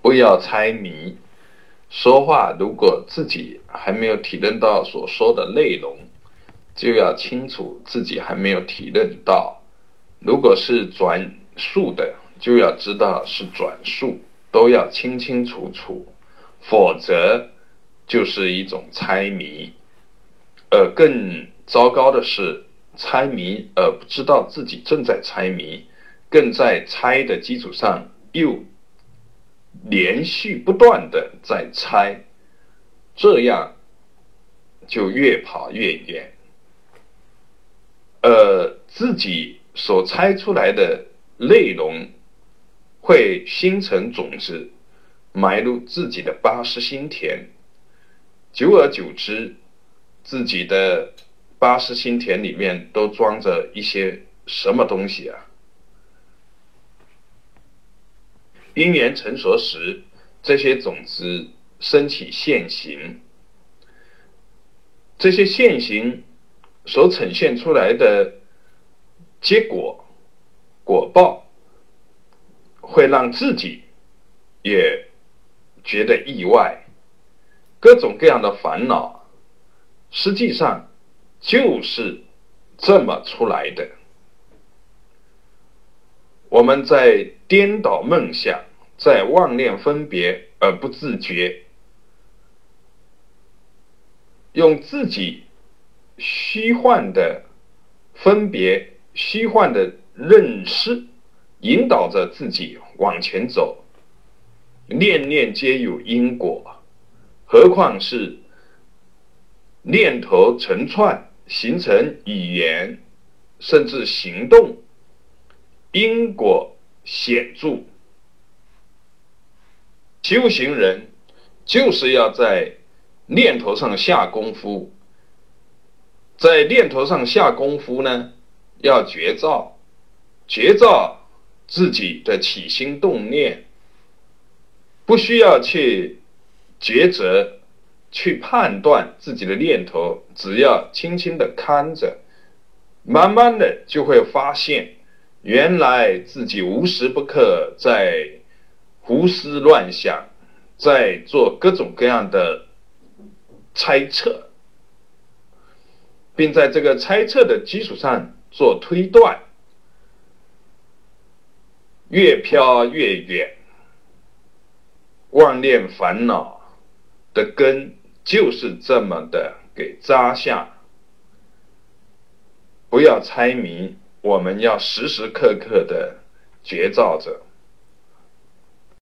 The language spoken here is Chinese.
不要猜谜。说话如果自己还没有体认到所说的内容，就要清楚自己还没有体认到。如果是转述的，就要知道是转述，都要清清楚楚，否则就是一种猜谜。而更糟糕的是，猜谜而不知道自己正在猜谜，更在猜的基础上又。连续不断的在猜，这样就越跑越远。呃，自己所猜出来的内容会形成种子，埋入自己的八识心田。久而久之，自己的八识心田里面都装着一些什么东西啊？因缘成熟时，这些种子升起现行，这些现行所呈现出来的结果果报，会让自己也觉得意外。各种各样的烦恼，实际上就是这么出来的。我们在颠倒梦想。在妄念分别而不自觉，用自己虚幻的分别、虚幻的认识，引导着自己往前走。念念皆有因果，何况是念头成串，形成语言，甚至行动，因果显著。修行人就是要在念头上下功夫，在念头上下功夫呢，要觉照，觉照自己的起心动念，不需要去抉择、去判断自己的念头，只要轻轻的看着，慢慢的就会发现，原来自己无时不刻在。胡思乱想，在做各种各样的猜测，并在这个猜测的基础上做推断，越飘越远。妄念烦恼的根就是这么的给扎下。不要猜谜，我们要时时刻刻的觉照着。